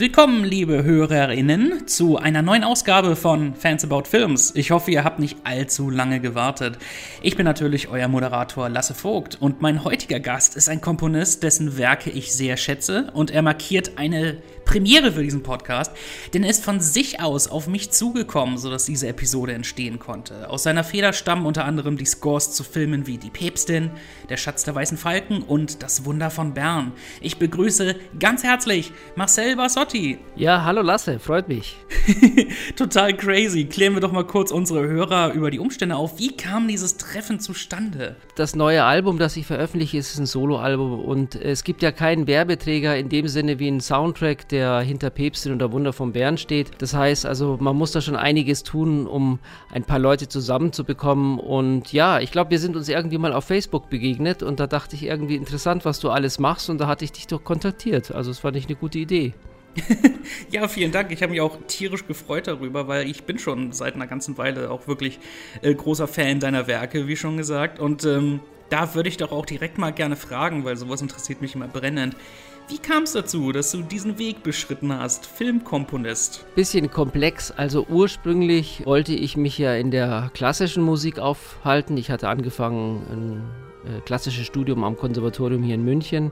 Willkommen, liebe Hörerinnen, zu einer neuen Ausgabe von Fans About Films. Ich hoffe, ihr habt nicht allzu lange gewartet. Ich bin natürlich euer Moderator Lasse Vogt und mein heutiger Gast ist ein Komponist, dessen Werke ich sehr schätze und er markiert eine Premiere für diesen Podcast, denn er ist von sich aus auf mich zugekommen, sodass diese Episode entstehen konnte. Aus seiner Feder stammen unter anderem die Scores zu Filmen wie Die Päpstin, Der Schatz der Weißen Falken und Das Wunder von Bern. Ich begrüße ganz herzlich Marcel Bassotti. Ja, hallo Lasse, freut mich. Total crazy. Klären wir doch mal kurz unsere Hörer über die Umstände auf. Wie kam dieses Treffen zustande? Das neue Album, das ich veröffentliche, ist ein Soloalbum und es gibt ja keinen Werbeträger in dem Sinne wie ein Soundtrack, der der hinter Päpstin und der Wunder vom Bären steht. Das heißt also, man muss da schon einiges tun, um ein paar Leute zusammenzubekommen. Und ja, ich glaube, wir sind uns irgendwie mal auf Facebook begegnet und da dachte ich irgendwie interessant, was du alles machst und da hatte ich dich doch kontaktiert. Also es fand ich eine gute Idee. ja, vielen Dank. Ich habe mich auch tierisch gefreut darüber, weil ich bin schon seit einer ganzen Weile auch wirklich äh, großer Fan deiner Werke, wie schon gesagt. Und ähm, da würde ich doch auch direkt mal gerne fragen, weil sowas interessiert mich immer brennend. Wie kam es dazu, dass du diesen Weg beschritten hast, Filmkomponist? Bisschen komplex. Also ursprünglich wollte ich mich ja in der klassischen Musik aufhalten. Ich hatte angefangen ein äh, klassisches Studium am Konservatorium hier in München.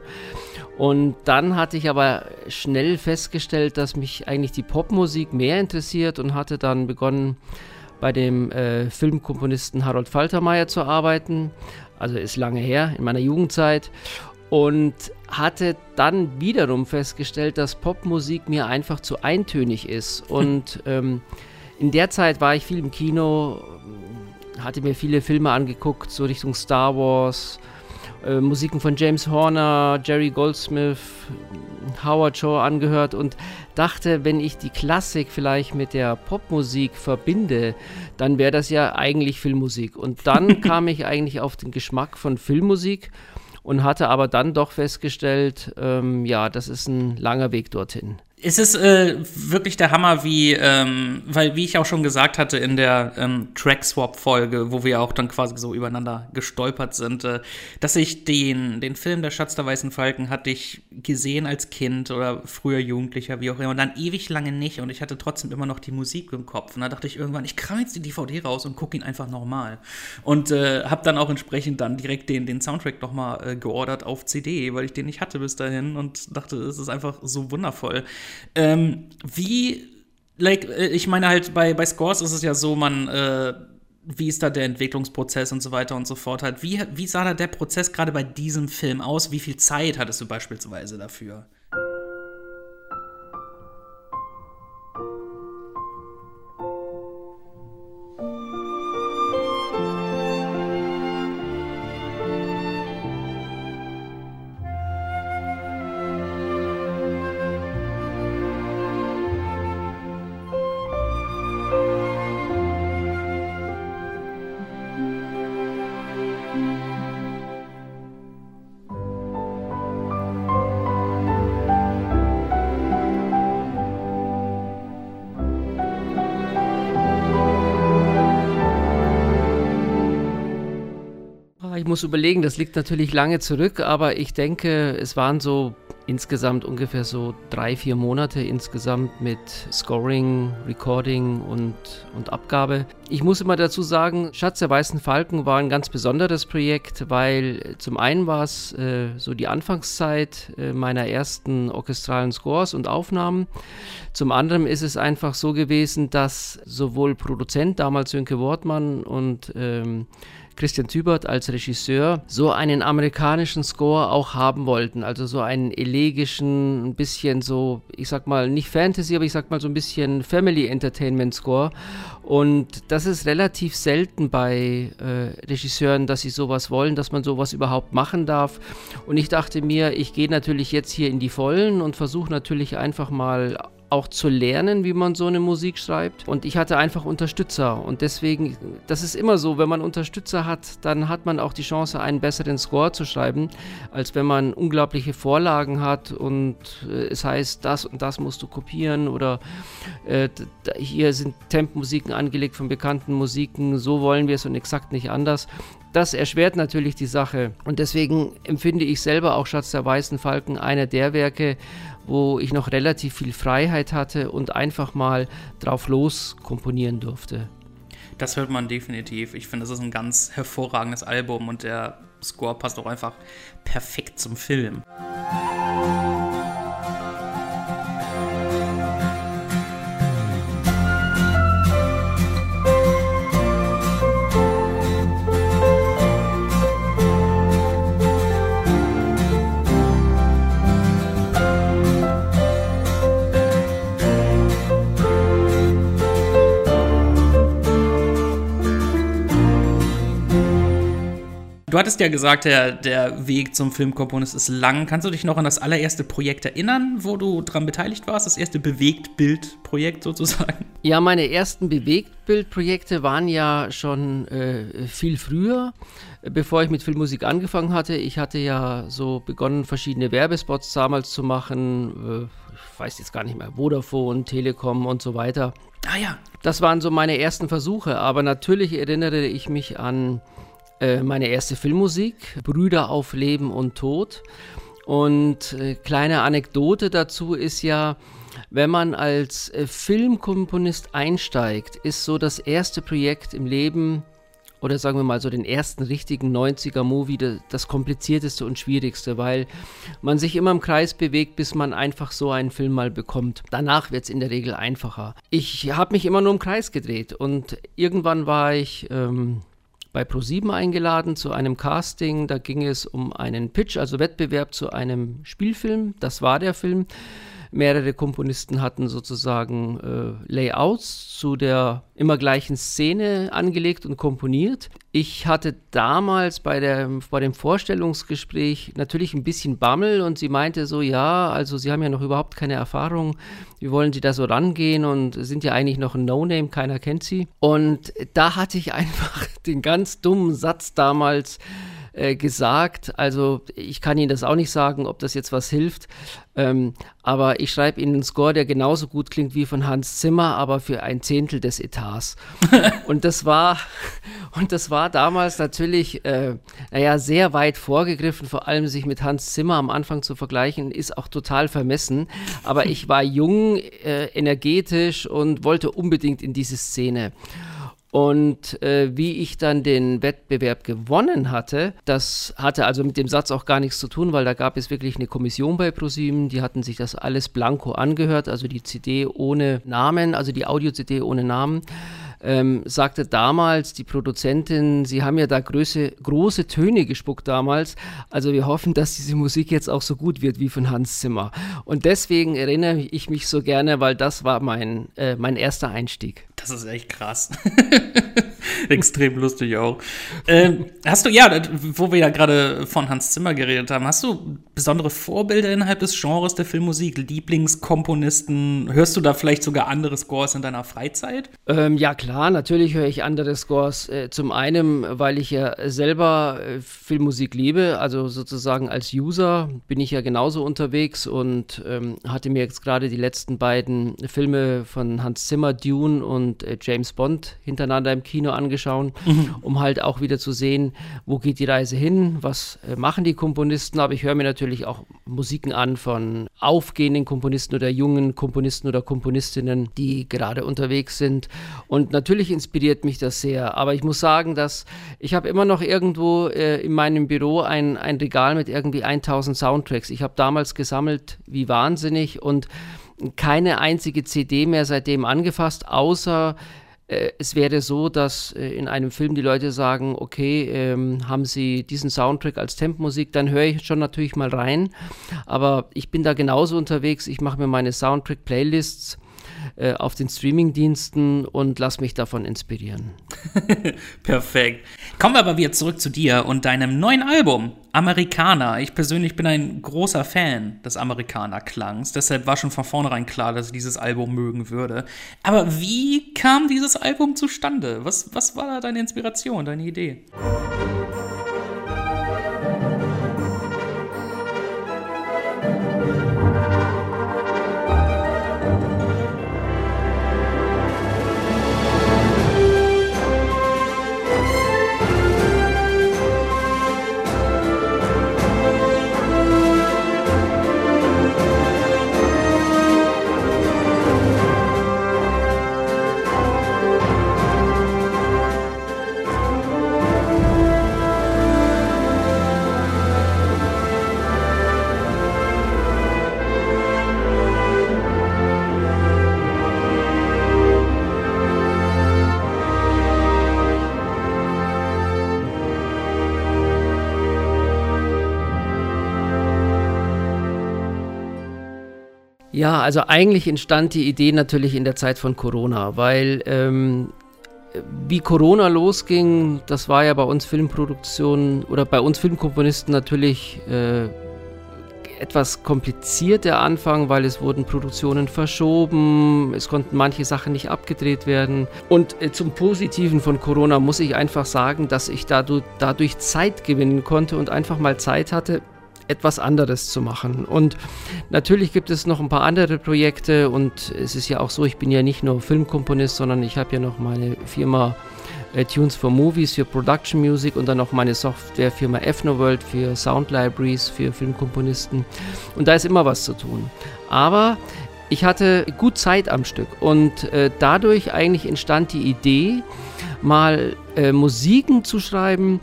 Und dann hatte ich aber schnell festgestellt, dass mich eigentlich die Popmusik mehr interessiert und hatte dann begonnen, bei dem äh, Filmkomponisten Harold Faltermeier zu arbeiten. Also ist lange her, in meiner Jugendzeit und hatte dann wiederum festgestellt, dass Popmusik mir einfach zu eintönig ist. Und ähm, in der Zeit war ich viel im Kino, hatte mir viele Filme angeguckt, so Richtung Star Wars, äh, Musiken von James Horner, Jerry Goldsmith, Howard Shaw angehört und dachte, wenn ich die Klassik vielleicht mit der Popmusik verbinde, dann wäre das ja eigentlich Filmmusik. Und dann kam ich eigentlich auf den Geschmack von Filmmusik und hatte aber dann doch festgestellt, ähm, ja, das ist ein langer Weg dorthin es ist äh, wirklich der Hammer, wie, ähm, weil, wie ich auch schon gesagt hatte in der ähm, Track-Swap-Folge, wo wir auch dann quasi so übereinander gestolpert sind, äh, dass ich den, den Film Der Schatz der Weißen Falken hatte ich gesehen als Kind oder früher Jugendlicher, wie auch immer, und dann ewig lange nicht und ich hatte trotzdem immer noch die Musik im Kopf. Und da dachte ich irgendwann, ich kram jetzt die DVD raus und gucke ihn einfach nochmal. Und äh, habe dann auch entsprechend dann direkt den, den Soundtrack nochmal äh, geordert auf CD, weil ich den nicht hatte bis dahin und dachte, es ist einfach so wundervoll. Ähm, wie, like, äh, ich meine halt, bei, bei Scores ist es ja so, man, äh, wie ist da der Entwicklungsprozess und so weiter und so fort halt. Wie, wie sah da der Prozess gerade bei diesem Film aus? Wie viel Zeit hattest du beispielsweise dafür? Muss überlegen, das liegt natürlich lange zurück, aber ich denke, es waren so insgesamt ungefähr so drei, vier Monate insgesamt mit Scoring, Recording und, und Abgabe. Ich muss immer dazu sagen, Schatz der Weißen Falken war ein ganz besonderes Projekt, weil zum einen war es äh, so die Anfangszeit äh, meiner ersten orchestralen Scores und Aufnahmen. Zum anderen ist es einfach so gewesen, dass sowohl Produzent, damals Sönke Wortmann und ähm, Christian Zübert als Regisseur so einen amerikanischen Score auch haben wollten. Also so einen elegischen, ein bisschen so, ich sag mal, nicht Fantasy, aber ich sag mal so ein bisschen Family Entertainment Score. Und das ist relativ selten bei äh, Regisseuren, dass sie sowas wollen, dass man sowas überhaupt machen darf. Und ich dachte mir, ich gehe natürlich jetzt hier in die Vollen und versuche natürlich einfach mal auch zu lernen, wie man so eine Musik schreibt. Und ich hatte einfach Unterstützer. Und deswegen, das ist immer so, wenn man Unterstützer hat, dann hat man auch die Chance, einen besseren Score zu schreiben, als wenn man unglaubliche Vorlagen hat und äh, es heißt, das und das musst du kopieren oder äh, hier sind Tempmusiken angelegt von bekannten Musiken, so wollen wir es und exakt nicht anders. Das erschwert natürlich die Sache. Und deswegen empfinde ich selber auch Schatz der Weißen Falken einer der Werke, wo ich noch relativ viel Freiheit hatte und einfach mal drauf los komponieren durfte. Das hört man definitiv. Ich finde, das ist ein ganz hervorragendes Album und der Score passt auch einfach perfekt zum Film. Du hattest ja gesagt, der, der Weg zum Filmkomponist ist lang. Kannst du dich noch an das allererste Projekt erinnern, wo du dran beteiligt warst? Das erste Bewegtbildprojekt sozusagen? Ja, meine ersten Bewegtbildprojekte waren ja schon äh, viel früher, bevor ich mit Filmmusik angefangen hatte. Ich hatte ja so begonnen, verschiedene Werbespots damals zu machen. Äh, ich weiß jetzt gar nicht mehr, Vodafone, Telekom und so weiter. Ah ja. Das waren so meine ersten Versuche, aber natürlich erinnere ich mich an äh, meine erste Filmmusik, Brüder auf Leben und Tod. Und äh, kleine Anekdote dazu ist ja, wenn man als äh, Filmkomponist einsteigt, ist so das erste Projekt im Leben oder sagen wir mal so den ersten richtigen 90er-Movie das, das, komplizierteste und schwierigste, weil man sich immer im Kreis bewegt, bis man einfach so einen Film mal bekommt. Danach wird es in der Regel einfacher. Ich habe mich immer nur im Kreis gedreht und irgendwann war ich ähm, bei ProSieben eingeladen zu einem Casting. Da ging es um einen Pitch, also Wettbewerb zu einem Spielfilm. Das war der Film. Mehrere Komponisten hatten sozusagen äh, Layouts zu der immer gleichen Szene angelegt und komponiert. Ich hatte damals bei, der, bei dem Vorstellungsgespräch natürlich ein bisschen Bammel und sie meinte so, ja, also Sie haben ja noch überhaupt keine Erfahrung, wie wollen Sie da so rangehen und sind ja eigentlich noch ein No-Name, keiner kennt Sie. Und da hatte ich einfach den ganz dummen Satz damals, äh, gesagt. Also ich kann Ihnen das auch nicht sagen, ob das jetzt was hilft. Ähm, aber ich schreibe Ihnen einen Score, der genauso gut klingt wie von Hans Zimmer, aber für ein Zehntel des Etats. und das war, und das war damals natürlich, äh, naja, sehr weit vorgegriffen, vor allem sich mit Hans Zimmer am Anfang zu vergleichen, ist auch total vermessen. Aber ich war jung, äh, energetisch und wollte unbedingt in diese Szene. Und äh, wie ich dann den Wettbewerb gewonnen hatte, das hatte also mit dem Satz auch gar nichts zu tun, weil da gab es wirklich eine Kommission bei ProSieben, die hatten sich das alles blanko angehört, also die CD ohne Namen, also die Audio-CD ohne Namen ähm, sagte damals die Produzentin, sie haben ja da große, große Töne gespuckt damals. Also wir hoffen, dass diese Musik jetzt auch so gut wird wie von Hans Zimmer. Und deswegen erinnere ich mich so gerne, weil das war mein, äh, mein erster Einstieg. Das ist echt krass. Extrem lustig auch. Ähm, hast du, ja, wo wir ja gerade von Hans Zimmer geredet haben, hast du besondere Vorbilder innerhalb des Genres der Filmmusik? Lieblingskomponisten? Hörst du da vielleicht sogar andere Scores in deiner Freizeit? Ähm, ja, klar, natürlich höre ich andere Scores. Äh, zum einen, weil ich ja selber äh, Filmmusik liebe, also sozusagen als User bin ich ja genauso unterwegs und ähm, hatte mir jetzt gerade die letzten beiden Filme von Hans Zimmer, Dune und äh, James Bond hintereinander im Kino angeschaut angeschaut, mhm. um halt auch wieder zu sehen, wo geht die Reise hin, was äh, machen die Komponisten. Aber ich höre mir natürlich auch Musiken an von aufgehenden Komponisten oder jungen Komponisten oder Komponistinnen, die gerade unterwegs sind. Und natürlich inspiriert mich das sehr. Aber ich muss sagen, dass ich habe immer noch irgendwo äh, in meinem Büro ein, ein Regal mit irgendwie 1000 Soundtracks. Ich habe damals gesammelt wie wahnsinnig und keine einzige CD mehr seitdem angefasst, außer äh, es wäre so, dass äh, in einem Film die Leute sagen, okay, ähm, haben Sie diesen Soundtrack als Tempmusik, dann höre ich schon natürlich mal rein. Aber ich bin da genauso unterwegs. Ich mache mir meine Soundtrack-Playlists äh, auf den Streamingdiensten und lass mich davon inspirieren. Perfekt. Kommen wir aber wieder zurück zu dir und deinem neuen Album, Amerikaner. Ich persönlich bin ein großer Fan des Amerikaner-Klangs, deshalb war schon von vornherein klar, dass ich dieses Album mögen würde. Aber wie kam dieses Album zustande? Was, was war da deine Inspiration, deine Idee? Ja, also eigentlich entstand die Idee natürlich in der Zeit von Corona, weil ähm, wie Corona losging, das war ja bei uns Filmproduktionen oder bei uns Filmkomponisten natürlich äh, etwas kompliziert der Anfang, weil es wurden Produktionen verschoben, es konnten manche Sachen nicht abgedreht werden. Und äh, zum Positiven von Corona muss ich einfach sagen, dass ich dadurch, dadurch Zeit gewinnen konnte und einfach mal Zeit hatte, etwas anderes zu machen. Und natürlich gibt es noch ein paar andere Projekte und es ist ja auch so, ich bin ja nicht nur Filmkomponist, sondern ich habe ja noch meine Firma äh, Tunes for Movies für Production Music und dann noch meine Softwarefirma Ethnoworld für Sound Libraries für Filmkomponisten. Und da ist immer was zu tun. Aber ich hatte gut Zeit am Stück und äh, dadurch eigentlich entstand die Idee, mal äh, Musiken zu schreiben,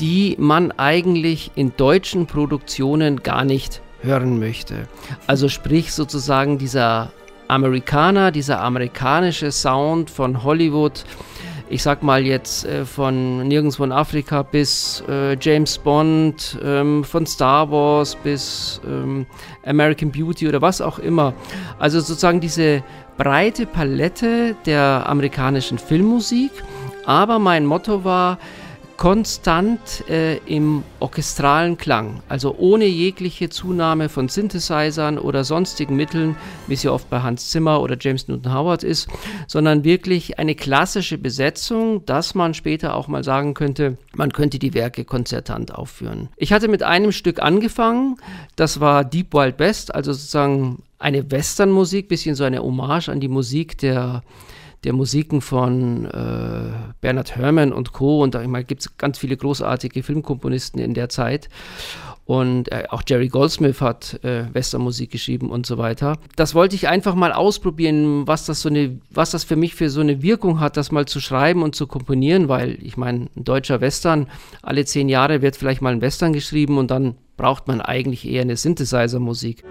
die man eigentlich in deutschen Produktionen gar nicht hören möchte. Also sprich sozusagen dieser Amerikaner, dieser amerikanische Sound von Hollywood, ich sag mal jetzt äh, von nirgendwo in Afrika bis äh, James Bond, ähm, von Star Wars bis ähm, American Beauty oder was auch immer. Also sozusagen diese breite Palette der amerikanischen Filmmusik. Aber mein Motto war, konstant äh, im orchestralen Klang, also ohne jegliche Zunahme von Synthesizern oder sonstigen Mitteln, wie es ja oft bei Hans Zimmer oder James Newton Howard ist, sondern wirklich eine klassische Besetzung, dass man später auch mal sagen könnte, man könnte die Werke konzertant aufführen. Ich hatte mit einem Stück angefangen, das war Deep Wild West, also sozusagen eine Westernmusik, bisschen so eine Hommage an die Musik der der Musiken von äh, Bernhard Herrmann und Co. Und da gibt es ganz viele großartige Filmkomponisten in der Zeit. Und äh, auch Jerry Goldsmith hat äh, Westernmusik geschrieben und so weiter. Das wollte ich einfach mal ausprobieren, was das so eine, was das für mich für so eine Wirkung hat, das mal zu schreiben und zu komponieren, weil ich meine, ein deutscher Western, alle zehn Jahre wird vielleicht mal ein Western geschrieben und dann braucht man eigentlich eher eine Synthesizer-Musik.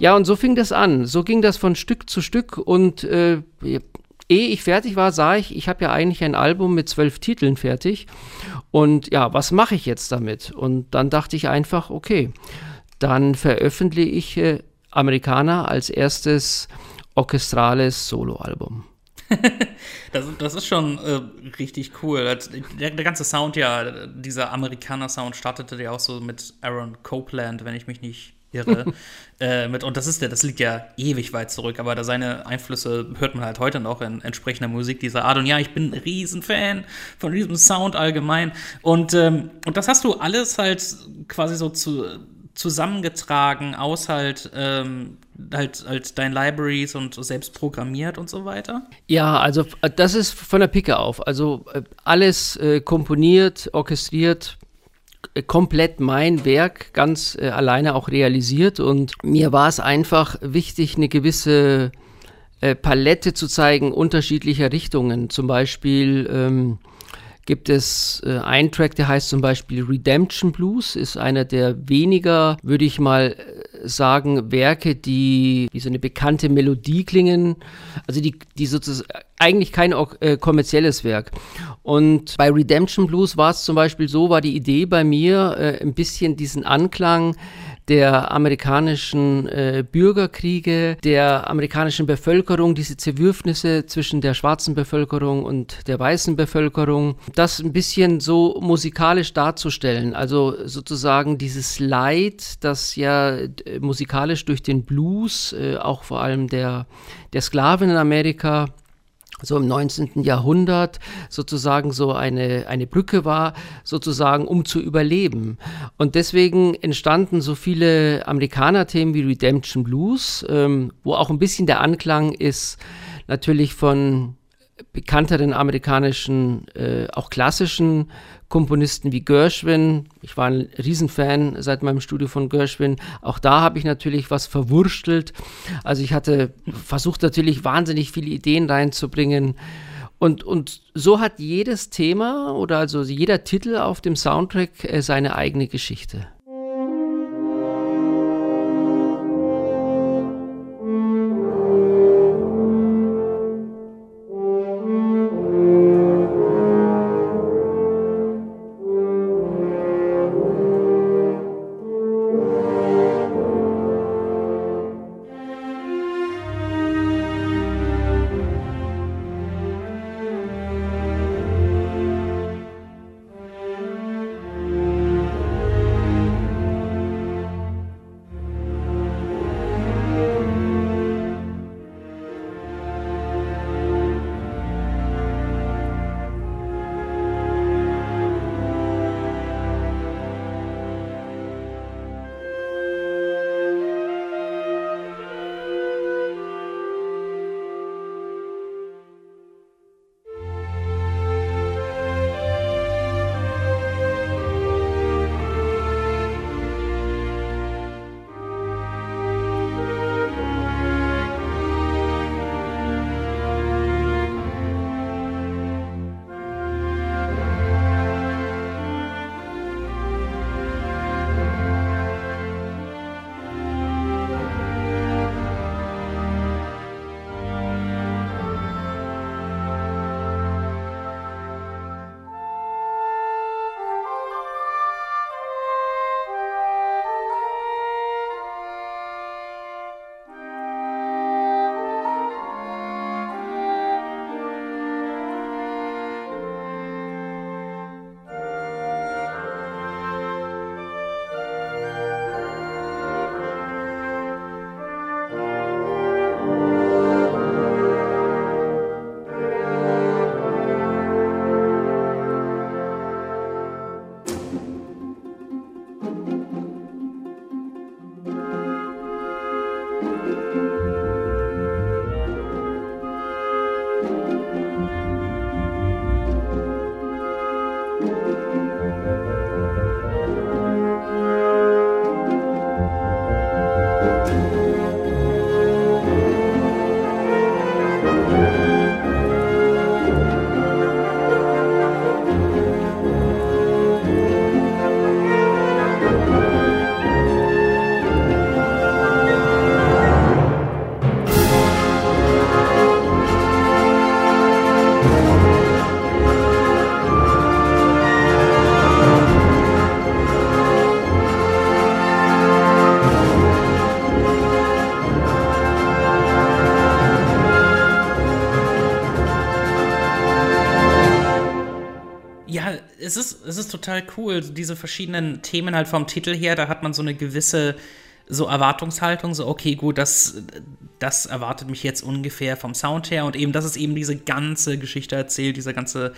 Ja, und so fing das an. So ging das von Stück zu Stück und äh, ehe ich fertig war, sah ich, ich habe ja eigentlich ein Album mit zwölf Titeln fertig. Und ja, was mache ich jetzt damit? Und dann dachte ich einfach, okay, dann veröffentliche ich äh, Amerikaner als erstes orchestrales Soloalbum. das, das ist schon äh, richtig cool. Der, der, ganze Sound ja, dieser Amerikaner-Sound startete ja auch so mit Aaron Copeland, wenn ich mich nicht irre. äh, mit, und das ist der, das liegt ja ewig weit zurück, aber da seine Einflüsse hört man halt heute noch in entsprechender Musik dieser Art. Und ja, ich bin ein Riesenfan von diesem Sound allgemein. Und, ähm, und das hast du alles halt quasi so zu, zusammengetragen aus halt, ähm, halt, halt deinen Libraries und selbst programmiert und so weiter? Ja, also das ist von der Picke auf. Also äh, alles äh, komponiert, orchestriert, komplett mein Werk ganz äh, alleine auch realisiert und mir war es einfach wichtig, eine gewisse äh, Palette zu zeigen unterschiedlicher Richtungen. Zum Beispiel ähm, gibt es äh, einen Track, der heißt zum Beispiel Redemption Blues, ist einer der weniger, würde ich mal äh, sagen, Werke, die wie so eine bekannte Melodie klingen, also die, die sozusagen eigentlich kein äh, kommerzielles Werk. Und bei Redemption Blues war es zum Beispiel so, war die Idee bei mir, äh, ein bisschen diesen Anklang der amerikanischen äh, Bürgerkriege, der amerikanischen Bevölkerung, diese Zerwürfnisse zwischen der schwarzen Bevölkerung und der weißen Bevölkerung, das ein bisschen so musikalisch darzustellen. Also sozusagen dieses Leid, das ja äh, musikalisch durch den Blues, äh, auch vor allem der, der Sklaven in Amerika, so im 19. Jahrhundert sozusagen so eine, eine Brücke war, sozusagen um zu überleben. Und deswegen entstanden so viele Amerikaner-Themen wie Redemption Blues, ähm, wo auch ein bisschen der Anklang ist natürlich von bekannteren amerikanischen, äh, auch klassischen Komponisten wie Gershwin. Ich war ein Riesenfan seit meinem Studio von Gershwin. Auch da habe ich natürlich was verwurstelt. Also ich hatte versucht natürlich wahnsinnig viele Ideen reinzubringen. Und, und so hat jedes Thema oder also jeder Titel auf dem Soundtrack äh, seine eigene Geschichte. Total cool. Diese verschiedenen Themen halt vom Titel her, da hat man so eine gewisse so Erwartungshaltung, so okay, gut, das, das erwartet mich jetzt ungefähr vom Sound her und eben, dass es eben diese ganze Geschichte erzählt, dieser ganze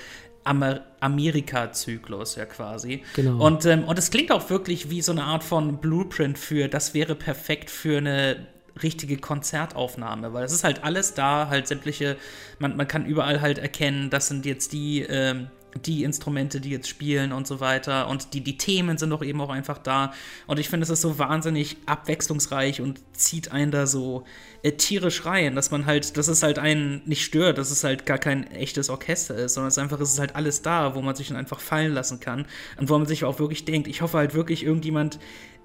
Amer Amerika-Zyklus ja quasi. Genau. Und, ähm, und es klingt auch wirklich wie so eine Art von Blueprint für, das wäre perfekt für eine richtige Konzertaufnahme, weil es ist halt alles da, halt sämtliche, man, man kann überall halt erkennen, das sind jetzt die ähm, die Instrumente, die jetzt spielen und so weiter. Und die, die Themen sind doch eben auch einfach da. Und ich finde, es ist so wahnsinnig abwechslungsreich und zieht einen da so äh, tierisch rein, dass man halt, dass es halt einen nicht stört, dass es halt gar kein echtes Orchester ist, sondern es ist einfach, es ist halt alles da, wo man sich dann einfach fallen lassen kann. Und wo man sich auch wirklich denkt, ich hoffe halt wirklich, irgendjemand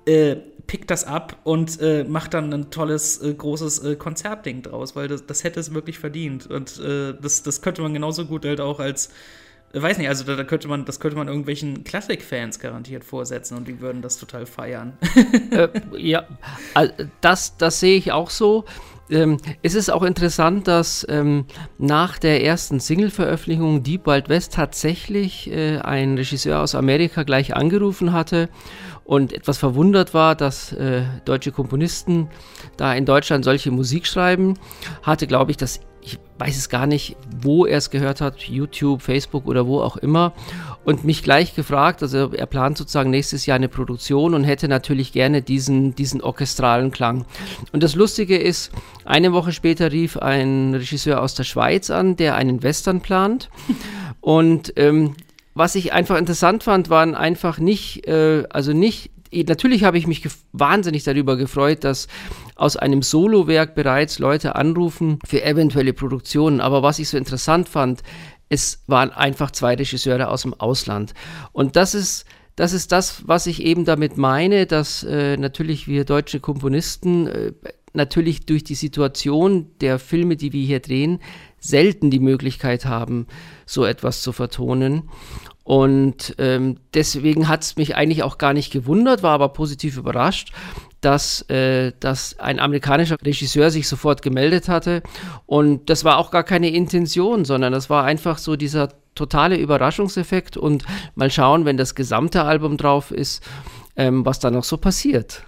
äh, pickt das ab und äh, macht dann ein tolles, äh, großes äh, Konzertding draus, weil das, das hätte es wirklich verdient. Und äh, das, das könnte man genauso gut halt auch als weiß nicht, also da, da, könnte man, das könnte man irgendwelchen Classic-Fans garantiert vorsetzen und die würden das total feiern. äh, ja, das, das sehe ich auch so. Ähm, es ist auch interessant, dass ähm, nach der ersten Single-Veröffentlichung Deep Wild West tatsächlich äh, ein Regisseur aus Amerika gleich angerufen hatte und etwas verwundert war, dass äh, deutsche Komponisten da in Deutschland solche Musik schreiben. Hatte, glaube ich, das ich weiß es gar nicht, wo er es gehört hat, YouTube, Facebook oder wo auch immer, und mich gleich gefragt, also er plant sozusagen nächstes Jahr eine Produktion und hätte natürlich gerne diesen, diesen orchestralen Klang. Und das Lustige ist, eine Woche später rief ein Regisseur aus der Schweiz an, der einen Western plant. Und ähm, was ich einfach interessant fand, waren einfach nicht, äh, also nicht natürlich habe ich mich wahnsinnig darüber gefreut, dass aus einem Solowerk bereits Leute anrufen für eventuelle Produktionen. Aber was ich so interessant fand, es waren einfach zwei Regisseure aus dem Ausland. Und das ist, das ist das, was ich eben damit meine, dass äh, natürlich wir deutsche Komponisten äh, natürlich durch die Situation der Filme, die wir hier drehen, selten die Möglichkeit haben, so etwas zu vertonen. Und ähm, deswegen hat es mich eigentlich auch gar nicht gewundert, war aber positiv überrascht, dass, äh, dass ein amerikanischer Regisseur sich sofort gemeldet hatte. Und das war auch gar keine Intention, sondern das war einfach so dieser totale Überraschungseffekt. Und mal schauen, wenn das gesamte Album drauf ist, ähm, was da noch so passiert.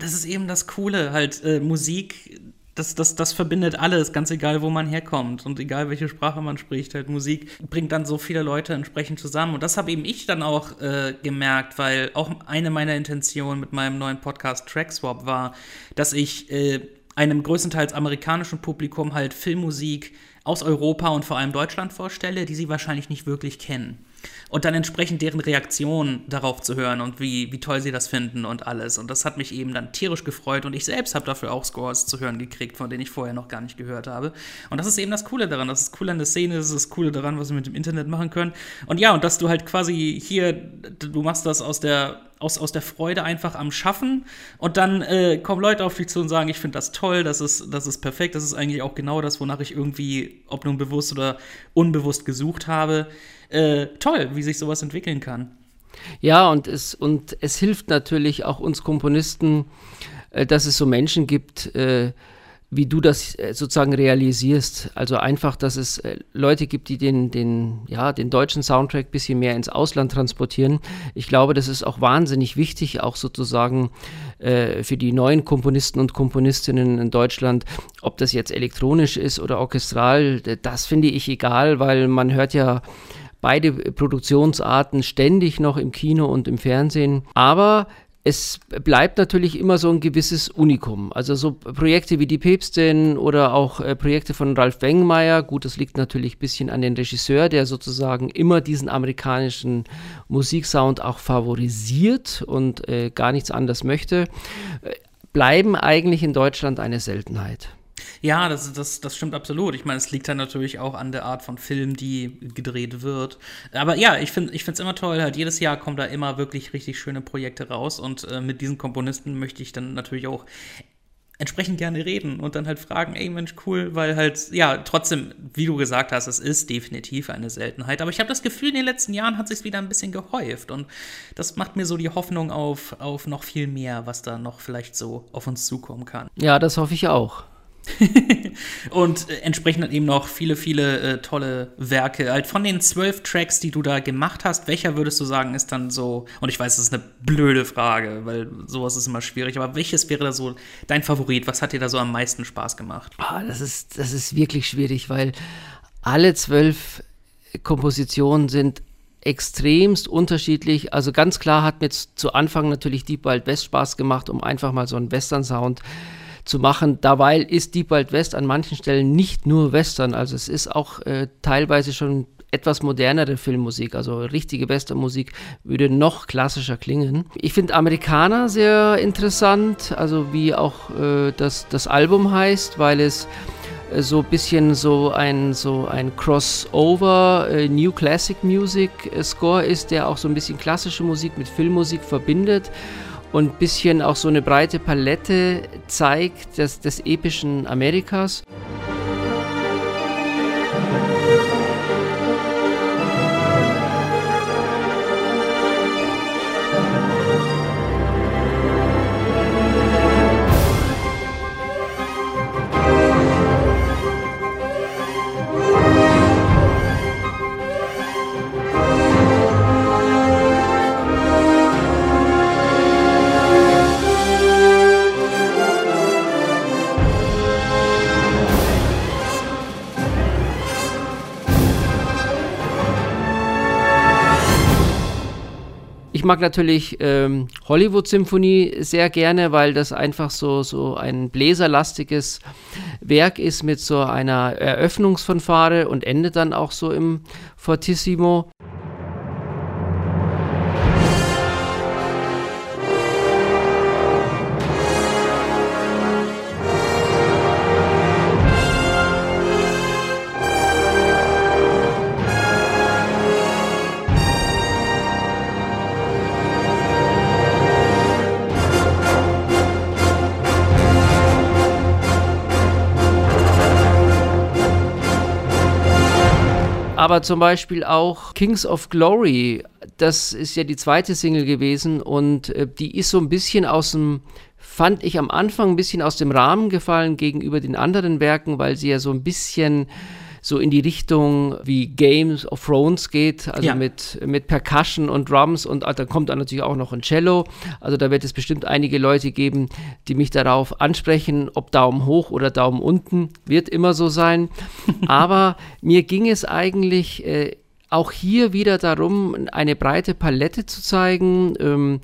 Das ist eben das Coole, halt äh, Musik das, das, das verbindet alles, ganz egal, wo man herkommt und egal, welche Sprache man spricht. Halt Musik bringt dann so viele Leute entsprechend zusammen. Und das habe eben ich dann auch äh, gemerkt, weil auch eine meiner Intentionen mit meinem neuen Podcast Trackswap war, dass ich äh, einem größtenteils amerikanischen Publikum halt Filmmusik aus Europa und vor allem Deutschland vorstelle, die sie wahrscheinlich nicht wirklich kennen und dann entsprechend deren Reaktion darauf zu hören und wie, wie toll sie das finden und alles. Und das hat mich eben dann tierisch gefreut und ich selbst habe dafür auch Scores zu hören gekriegt, von denen ich vorher noch gar nicht gehört habe. Und das ist eben das Coole daran. Das ist cool an der Szene, das ist das Coole daran, was wir mit dem Internet machen können. Und ja, und dass du halt quasi hier, du machst das aus der aus, aus der Freude einfach am Schaffen und dann äh, kommen Leute auf dich zu und sagen, ich finde das toll, das ist, das ist perfekt, das ist eigentlich auch genau das, wonach ich irgendwie, ob nun bewusst oder unbewusst gesucht habe äh, toll, wie sich sowas entwickeln kann. Ja, und es, und es hilft natürlich auch uns Komponisten, äh, dass es so Menschen gibt, äh, wie du das äh, sozusagen realisierst. Also einfach, dass es äh, Leute gibt, die den, den, ja, den deutschen Soundtrack ein bisschen mehr ins Ausland transportieren. Ich glaube, das ist auch wahnsinnig wichtig, auch sozusagen äh, für die neuen Komponisten und Komponistinnen in Deutschland, ob das jetzt elektronisch ist oder orchestral, das finde ich egal, weil man hört ja beide Produktionsarten ständig noch im Kino und im Fernsehen. Aber es bleibt natürlich immer so ein gewisses Unikum. Also so Projekte wie die Päpstin oder auch äh, Projekte von Ralf Wengmeier, gut, das liegt natürlich ein bisschen an den Regisseur, der sozusagen immer diesen amerikanischen Musiksound auch favorisiert und äh, gar nichts anderes möchte, äh, bleiben eigentlich in Deutschland eine Seltenheit. Ja, das, das, das stimmt absolut. Ich meine, es liegt dann natürlich auch an der Art von Film, die gedreht wird. Aber ja, ich finde es immer toll, halt jedes Jahr kommen da immer wirklich richtig schöne Projekte raus und äh, mit diesen Komponisten möchte ich dann natürlich auch entsprechend gerne reden und dann halt fragen, ey Mensch, cool, weil halt, ja, trotzdem, wie du gesagt hast, es ist definitiv eine Seltenheit. Aber ich habe das Gefühl, in den letzten Jahren hat sich wieder ein bisschen gehäuft und das macht mir so die Hoffnung auf, auf noch viel mehr, was da noch vielleicht so auf uns zukommen kann. Ja, das hoffe ich auch. und äh, entsprechend dann eben noch viele, viele äh, tolle Werke. Halt von den zwölf Tracks, die du da gemacht hast, welcher würdest du sagen, ist dann so, und ich weiß, das ist eine blöde Frage, weil sowas ist immer schwierig, aber welches wäre da so dein Favorit? Was hat dir da so am meisten Spaß gemacht? Oh, das, ist, das ist wirklich schwierig, weil alle zwölf Kompositionen sind extremst unterschiedlich. Also ganz klar hat mir zu Anfang natürlich Deep Wild West Spaß gemacht, um einfach mal so einen Western-Sound zu machen. Dabei ist Deep Wild West an manchen Stellen nicht nur Western, also es ist auch äh, teilweise schon etwas modernere Filmmusik, also richtige Westernmusik, würde noch klassischer klingen. Ich finde Amerikaner sehr interessant, also wie auch äh, das, das Album heißt, weil es äh, so ein bisschen so ein, so ein Crossover äh, New Classic Music äh, Score ist, der auch so ein bisschen klassische Musik mit Filmmusik verbindet und ein bisschen auch so eine breite Palette zeigt des, des epischen Amerikas. Mag natürlich ähm, Hollywood-Symphonie sehr gerne, weil das einfach so, so ein bläserlastiges Werk ist mit so einer Eröffnungsfanfare und endet dann auch so im Fortissimo. Aber zum Beispiel auch Kings of Glory, das ist ja die zweite Single gewesen und äh, die ist so ein bisschen aus dem, fand ich am Anfang ein bisschen aus dem Rahmen gefallen gegenüber den anderen Werken, weil sie ja so ein bisschen so in die Richtung wie Games of Thrones geht, also ja. mit, mit Percussion und Drums und da kommt dann natürlich auch noch ein Cello. Also da wird es bestimmt einige Leute geben, die mich darauf ansprechen, ob Daumen hoch oder Daumen unten, wird immer so sein. Aber mir ging es eigentlich äh, auch hier wieder darum, eine breite Palette zu zeigen. Ähm,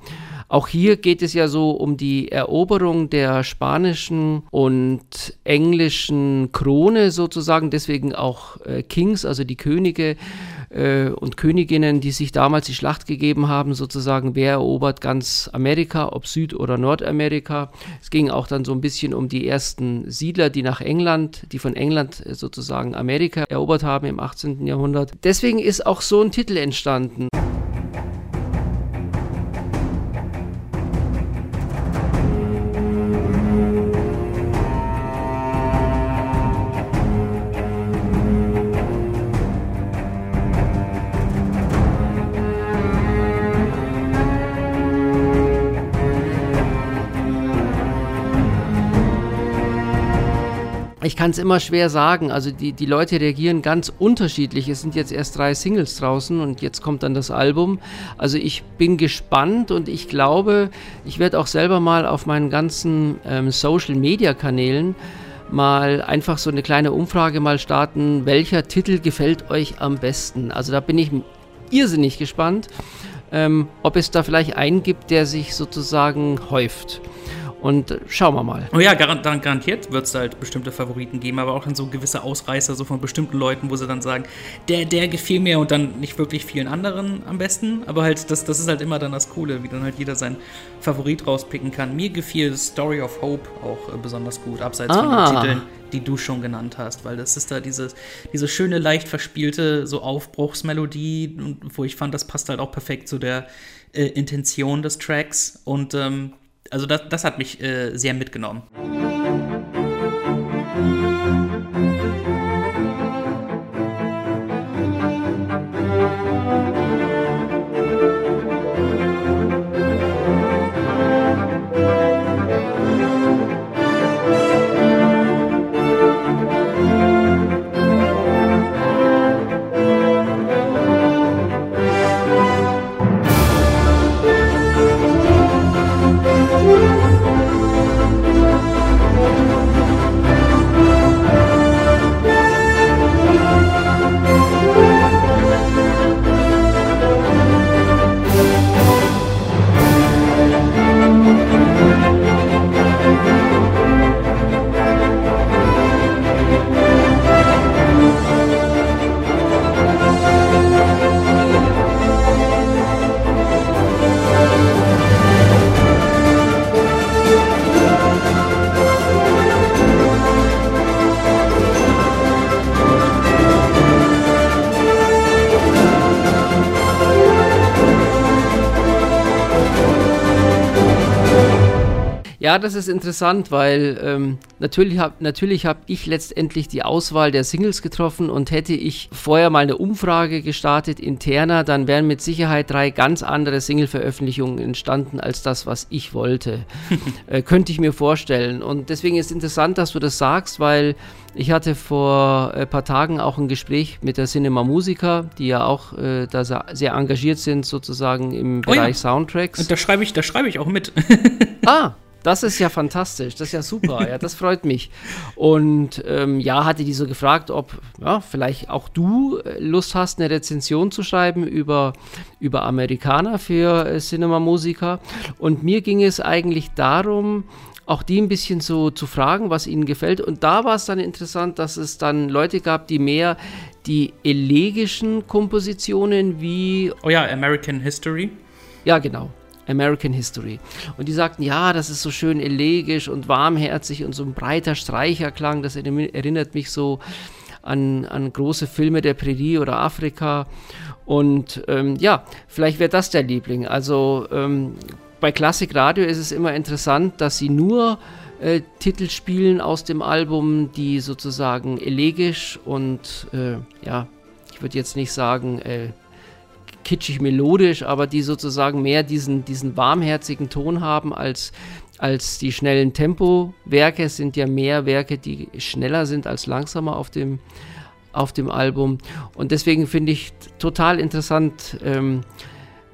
auch hier geht es ja so um die Eroberung der spanischen und englischen Krone sozusagen, deswegen auch äh, Kings, also die Könige äh, und Königinnen, die sich damals die Schlacht gegeben haben, sozusagen, wer erobert ganz Amerika, ob Süd- oder Nordamerika. Es ging auch dann so ein bisschen um die ersten Siedler, die nach England, die von England äh, sozusagen Amerika erobert haben im 18. Jahrhundert. Deswegen ist auch so ein Titel entstanden. Kann es immer schwer sagen. Also die, die Leute reagieren ganz unterschiedlich. Es sind jetzt erst drei Singles draußen und jetzt kommt dann das Album. Also ich bin gespannt und ich glaube, ich werde auch selber mal auf meinen ganzen ähm, Social-Media-Kanälen mal einfach so eine kleine Umfrage mal starten. Welcher Titel gefällt euch am besten? Also da bin ich irrsinnig gespannt, ähm, ob es da vielleicht einen gibt, der sich sozusagen häuft. Und schauen wir mal. Oh ja, garantiert wird es halt bestimmte Favoriten geben, aber auch dann so gewisse Ausreißer so von bestimmten Leuten, wo sie dann sagen, der, der gefiel mir und dann nicht wirklich vielen anderen am besten. Aber halt, das, das ist halt immer dann das Coole, wie dann halt jeder seinen Favorit rauspicken kann. Mir gefiel Story of Hope auch äh, besonders gut, abseits ah. von den ah. Titeln die du schon genannt hast, weil das ist da dieses, diese schöne, leicht verspielte so Aufbruchsmelodie, wo ich fand, das passt halt auch perfekt zu der äh, Intention des Tracks und ähm, also das, das hat mich äh, sehr mitgenommen. Ja, das ist interessant, weil ähm, natürlich habe natürlich hab ich letztendlich die Auswahl der Singles getroffen und hätte ich vorher mal eine Umfrage gestartet, interner, dann wären mit Sicherheit drei ganz andere Single-Veröffentlichungen entstanden als das, was ich wollte. äh, könnte ich mir vorstellen. Und deswegen ist es interessant, dass du das sagst, weil ich hatte vor ein paar Tagen auch ein Gespräch mit der Cinema Musica, die ja auch äh, da sehr engagiert sind, sozusagen im Bereich oh ja. Soundtracks. Und da schreibe ich, da schreibe ich auch mit. ah, das ist ja fantastisch, das ist ja super, ja, das freut mich. Und ähm, ja, hatte die so gefragt, ob ja, vielleicht auch du äh, Lust hast, eine Rezension zu schreiben über, über Amerikaner für äh, Cinema Musica. Und mir ging es eigentlich darum, auch die ein bisschen so zu fragen, was ihnen gefällt. Und da war es dann interessant, dass es dann Leute gab, die mehr die elegischen Kompositionen wie. Oh ja, American History. Ja, genau. American History. Und die sagten, ja, das ist so schön elegisch und warmherzig und so ein breiter Streicherklang, das erinnert mich so an, an große Filme der Prärie oder Afrika. Und ähm, ja, vielleicht wäre das der Liebling. Also ähm, bei Klassikradio ist es immer interessant, dass sie nur äh, Titel spielen aus dem Album, die sozusagen elegisch und äh, ja, ich würde jetzt nicht sagen, äh, kitschig melodisch, aber die sozusagen mehr diesen, diesen warmherzigen Ton haben als, als die schnellen Tempo-Werke. Es sind ja mehr Werke, die schneller sind als langsamer auf dem, auf dem Album. Und deswegen finde ich total interessant, ähm,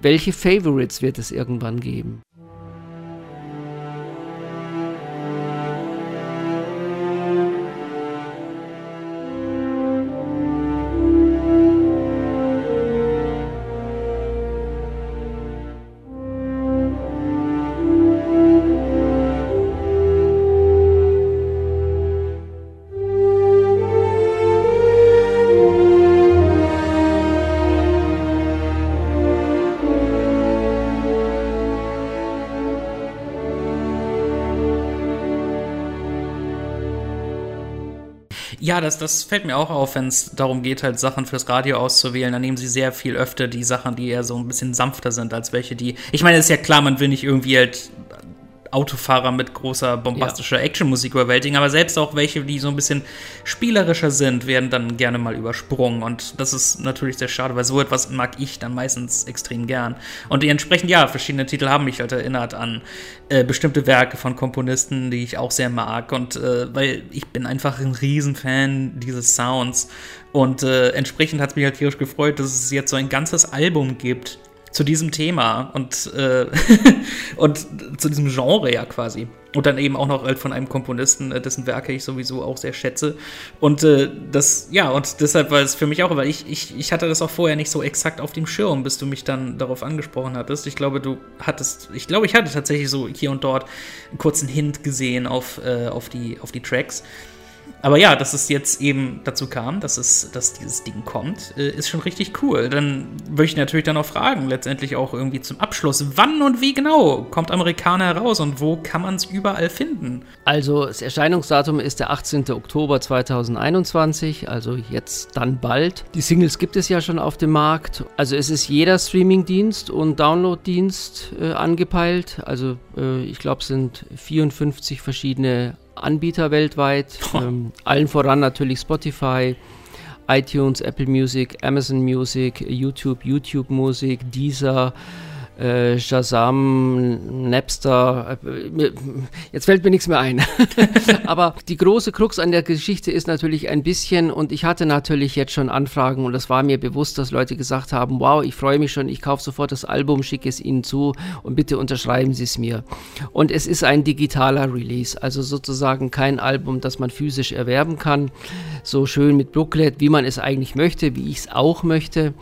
welche Favorites wird es irgendwann geben. Ja, das, das fällt mir auch auf, wenn es darum geht, halt Sachen fürs Radio auszuwählen. Dann nehmen sie sehr viel öfter die Sachen, die eher so ein bisschen sanfter sind, als welche, die. Ich meine, ist ja klar, man will nicht irgendwie halt Autofahrer mit großer bombastischer ja. Actionmusik überwältigen, aber selbst auch welche, die so ein bisschen spielerischer sind, werden dann gerne mal übersprungen und das ist natürlich sehr schade, weil so etwas mag ich dann meistens extrem gern. Und entsprechend, ja, verschiedene Titel haben mich halt erinnert an äh, bestimmte Werke von Komponisten, die ich auch sehr mag und äh, weil ich bin einfach ein Riesenfan dieses Sounds und äh, entsprechend hat es mich halt tierisch gefreut, dass es jetzt so ein ganzes Album gibt, zu diesem Thema und, äh, und zu diesem Genre ja quasi. Und dann eben auch noch halt von einem Komponisten, äh, dessen Werke ich sowieso auch sehr schätze. Und äh, das, ja, und deshalb war es für mich auch, weil ich, ich, ich hatte das auch vorher nicht so exakt auf dem Schirm, bis du mich dann darauf angesprochen hattest. Ich glaube, du hattest, ich glaube, ich hatte tatsächlich so hier und dort einen kurzen Hint gesehen auf, äh, auf, die, auf die Tracks. Aber ja, dass es jetzt eben dazu kam, dass, es, dass dieses Ding kommt, äh, ist schon richtig cool. Dann würde ich natürlich dann auch fragen, letztendlich auch irgendwie zum Abschluss, wann und wie genau kommt Amerikaner heraus und wo kann man es überall finden? Also das Erscheinungsdatum ist der 18. Oktober 2021, also jetzt dann bald. Die Singles gibt es ja schon auf dem Markt. Also es ist jeder Streamingdienst und Downloaddienst äh, angepeilt. Also äh, ich glaube, es sind 54 verschiedene Anbieter weltweit, ähm, allen voran natürlich Spotify, iTunes, Apple Music, Amazon Music, YouTube, YouTube Musik, Deezer, äh, Shazam, Napster, äh, jetzt fällt mir nichts mehr ein. Aber die große Krux an der Geschichte ist natürlich ein bisschen, und ich hatte natürlich jetzt schon Anfragen und es war mir bewusst, dass Leute gesagt haben, wow, ich freue mich schon, ich kaufe sofort das Album, schicke es Ihnen zu und bitte unterschreiben Sie es mir. Und es ist ein digitaler Release, also sozusagen kein Album, das man physisch erwerben kann, so schön mit Booklet, wie man es eigentlich möchte, wie ich es auch möchte.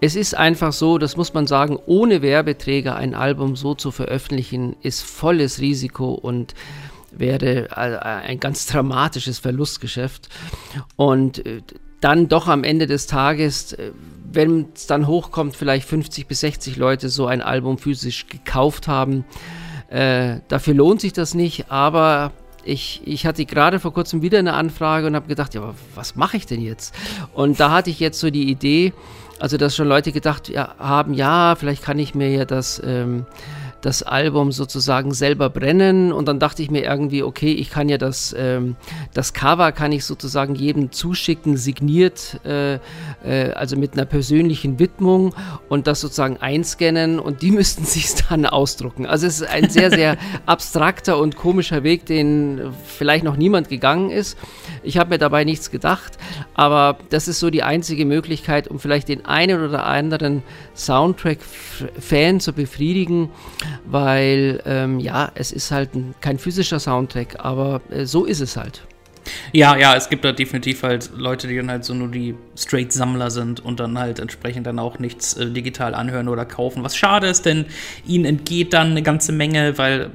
Es ist einfach so, das muss man sagen, ohne Werbeträger ein Album so zu veröffentlichen, ist volles Risiko und wäre äh, ein ganz dramatisches Verlustgeschäft. Und äh, dann doch am Ende des Tages, äh, wenn es dann hochkommt, vielleicht 50 bis 60 Leute so ein Album physisch gekauft haben. Äh, dafür lohnt sich das nicht, aber ich, ich hatte gerade vor kurzem wieder eine Anfrage und habe gedacht, ja, was mache ich denn jetzt? Und da hatte ich jetzt so die Idee, also, dass schon Leute gedacht haben, ja, vielleicht kann ich mir ja das, ähm, das Album sozusagen selber brennen und dann dachte ich mir irgendwie, okay, ich kann ja das, ähm, das Cover kann ich sozusagen jedem zuschicken, signiert, äh, äh, also mit einer persönlichen Widmung und das sozusagen einscannen und die müssten sich dann ausdrucken. Also es ist ein sehr, sehr abstrakter und komischer Weg, den vielleicht noch niemand gegangen ist. Ich habe mir dabei nichts gedacht, aber das ist so die einzige Möglichkeit, um vielleicht den einen oder anderen Soundtrack-Fan zu befriedigen, weil ähm, ja, es ist halt ein, kein physischer Soundtrack, aber äh, so ist es halt. Ja, ja, es gibt da definitiv halt Leute, die dann halt so nur die Straight-Sammler sind und dann halt entsprechend dann auch nichts äh, digital anhören oder kaufen. Was schade ist, denn ihnen entgeht dann eine ganze Menge, weil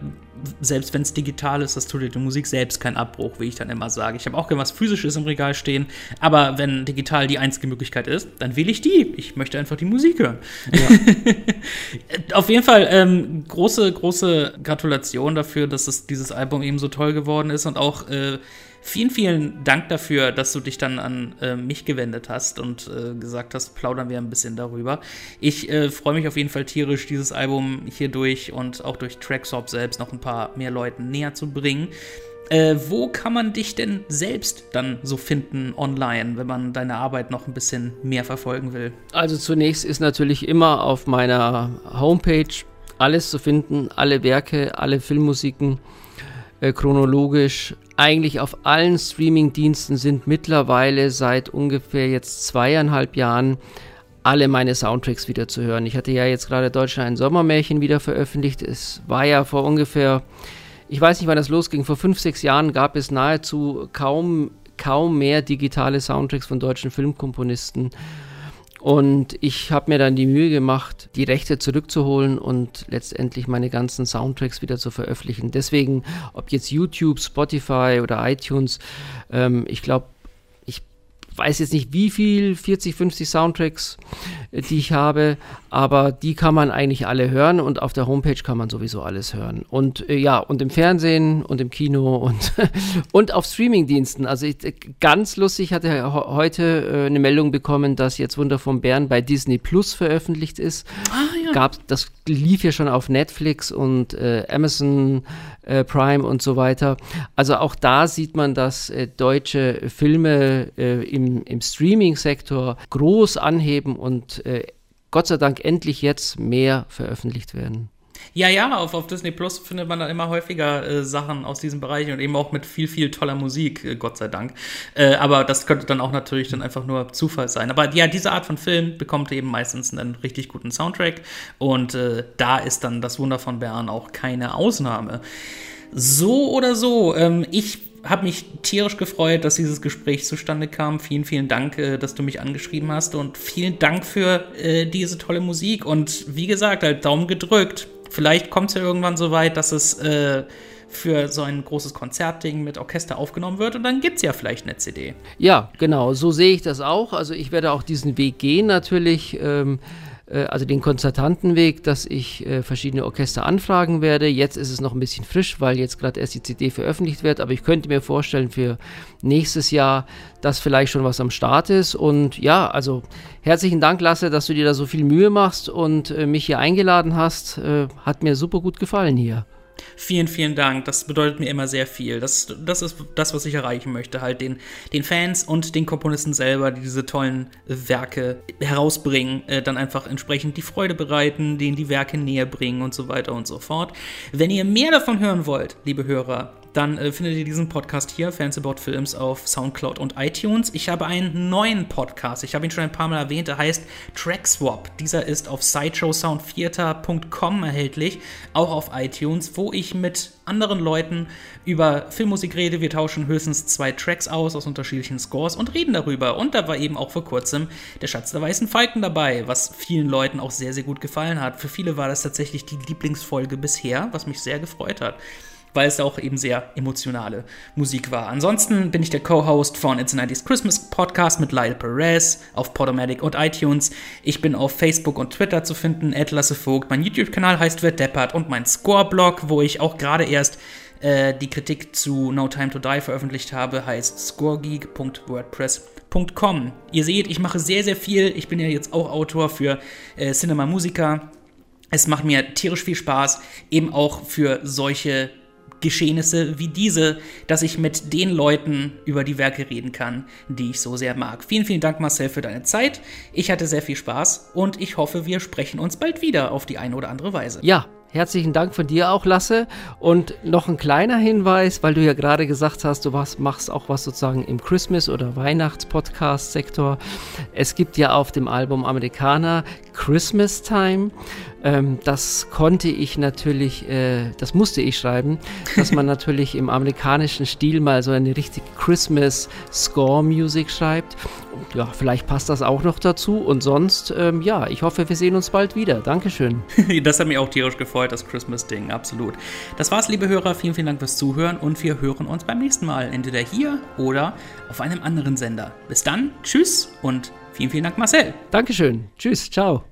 selbst wenn es digital ist, das tut die Musik selbst keinen Abbruch, wie ich dann immer sage. Ich habe auch gerne was Physisches im Regal stehen, aber wenn digital die einzige Möglichkeit ist, dann wähle ich die. Ich möchte einfach die Musik hören. Ja. Auf jeden Fall ähm, große, große Gratulation dafür, dass es, dieses Album eben so toll geworden ist und auch äh, Vielen, vielen Dank dafür, dass du dich dann an äh, mich gewendet hast und äh, gesagt hast, plaudern wir ein bisschen darüber. Ich äh, freue mich auf jeden Fall tierisch, dieses Album hier durch und auch durch Trackshop selbst noch ein paar mehr Leuten näher zu bringen. Äh, wo kann man dich denn selbst dann so finden online, wenn man deine Arbeit noch ein bisschen mehr verfolgen will? Also zunächst ist natürlich immer auf meiner Homepage alles zu finden, alle Werke, alle Filmmusiken äh, chronologisch. Eigentlich auf allen Streaming-Diensten sind mittlerweile seit ungefähr jetzt zweieinhalb Jahren alle meine Soundtracks wieder zu hören. Ich hatte ja jetzt gerade Deutschland ein Sommermärchen wieder veröffentlicht. Es war ja vor ungefähr, ich weiß nicht, wann das losging, vor fünf, sechs Jahren gab es nahezu kaum, kaum mehr digitale Soundtracks von deutschen Filmkomponisten. Und ich habe mir dann die Mühe gemacht, die Rechte zurückzuholen und letztendlich meine ganzen Soundtracks wieder zu veröffentlichen. Deswegen, ob jetzt YouTube, Spotify oder iTunes, ähm, ich glaube, weiß jetzt nicht wie viel, 40, 50 Soundtracks, äh, die ich habe, aber die kann man eigentlich alle hören und auf der Homepage kann man sowieso alles hören. Und äh, ja, und im Fernsehen und im Kino und, und auf Streamingdiensten. Also ich, äh, ganz lustig, hatte heute äh, eine Meldung bekommen, dass jetzt Wunder vom Bären bei Disney Plus veröffentlicht ist. Ah, ja. Gab, das lief ja schon auf Netflix und äh, Amazon äh, Prime und so weiter. Also auch da sieht man, dass äh, deutsche Filme äh, im, im Streaming-Sektor groß anheben und äh, Gott sei Dank endlich jetzt mehr veröffentlicht werden. Ja, ja, auf, auf Disney Plus findet man dann immer häufiger äh, Sachen aus diesem Bereich und eben auch mit viel, viel toller Musik, äh, Gott sei Dank. Äh, aber das könnte dann auch natürlich dann einfach nur Zufall sein. Aber ja, diese Art von Film bekommt eben meistens einen richtig guten Soundtrack und äh, da ist dann das Wunder von Bern auch keine Ausnahme. So oder so, ähm, ich habe mich tierisch gefreut, dass dieses Gespräch zustande kam. Vielen, vielen Dank, äh, dass du mich angeschrieben hast und vielen Dank für äh, diese tolle Musik. Und wie gesagt, halt Daumen gedrückt. Vielleicht kommt es ja irgendwann so weit, dass es äh, für so ein großes Konzertding mit Orchester aufgenommen wird und dann gibt es ja vielleicht eine CD. Ja, genau, so sehe ich das auch. Also ich werde auch diesen Weg gehen natürlich. Ähm äh, also den Konzertantenweg, dass ich äh, verschiedene Orchester anfragen werde. Jetzt ist es noch ein bisschen frisch, weil jetzt gerade erst die CD veröffentlicht wird, aber ich könnte mir vorstellen für nächstes Jahr, dass vielleicht schon was am Start ist. Und ja, also herzlichen Dank, Lasse, dass du dir da so viel Mühe machst und äh, mich hier eingeladen hast. Äh, hat mir super gut gefallen hier. Vielen, vielen Dank. Das bedeutet mir immer sehr viel. Das, das ist das, was ich erreichen möchte. Halt den, den Fans und den Komponisten selber, die diese tollen Werke herausbringen, äh, dann einfach entsprechend die Freude bereiten, denen die Werke näher bringen und so weiter und so fort. Wenn ihr mehr davon hören wollt, liebe Hörer, dann äh, findet ihr diesen Podcast hier, Fans About Films, auf Soundcloud und iTunes. Ich habe einen neuen Podcast, ich habe ihn schon ein paar Mal erwähnt, der heißt Trackswap. Dieser ist auf sideshowsoundtheater.com erhältlich, auch auf iTunes, wo ich mit anderen Leuten über Filmmusik rede. Wir tauschen höchstens zwei Tracks aus aus unterschiedlichen Scores und reden darüber. Und da war eben auch vor kurzem der Schatz der Weißen Falken dabei, was vielen Leuten auch sehr, sehr gut gefallen hat. Für viele war das tatsächlich die Lieblingsfolge bisher, was mich sehr gefreut hat weil es auch eben sehr emotionale Musik war. Ansonsten bin ich der Co-Host von It's a 90s Christmas Podcast mit Lyle Perez auf Podomatic und iTunes. Ich bin auf Facebook und Twitter zu finden, Lasse Vogt. Mein YouTube-Kanal heißt Wird Deppert und mein Score-Blog, wo ich auch gerade erst äh, die Kritik zu No Time to Die veröffentlicht habe, heißt scoregeek.wordpress.com. Ihr seht, ich mache sehr, sehr viel. Ich bin ja jetzt auch Autor für äh, Cinema Musica es macht mir tierisch viel Spaß, eben auch für solche Geschehnisse wie diese, dass ich mit den Leuten über die Werke reden kann, die ich so sehr mag. Vielen, vielen Dank, Marcel, für deine Zeit. Ich hatte sehr viel Spaß und ich hoffe, wir sprechen uns bald wieder auf die eine oder andere Weise. Ja, Herzlichen Dank von dir auch, Lasse. Und noch ein kleiner Hinweis, weil du ja gerade gesagt hast, du was, machst auch was sozusagen im Christmas- oder Weihnachts-Podcast-Sektor. Es gibt ja auf dem Album Amerikaner Christmas Time. Ähm, das konnte ich natürlich, äh, das musste ich schreiben, dass man natürlich im amerikanischen Stil mal so eine richtige Christmas Score Music schreibt. Ja, vielleicht passt das auch noch dazu. Und sonst, ähm, ja, ich hoffe, wir sehen uns bald wieder. Dankeschön. das hat mich auch tierisch gefreut, das Christmas-Ding, absolut. Das war's, liebe Hörer. Vielen, vielen Dank fürs Zuhören und wir hören uns beim nächsten Mal. Entweder hier oder auf einem anderen Sender. Bis dann, tschüss und vielen, vielen Dank, Marcel. Dankeschön. Tschüss, ciao.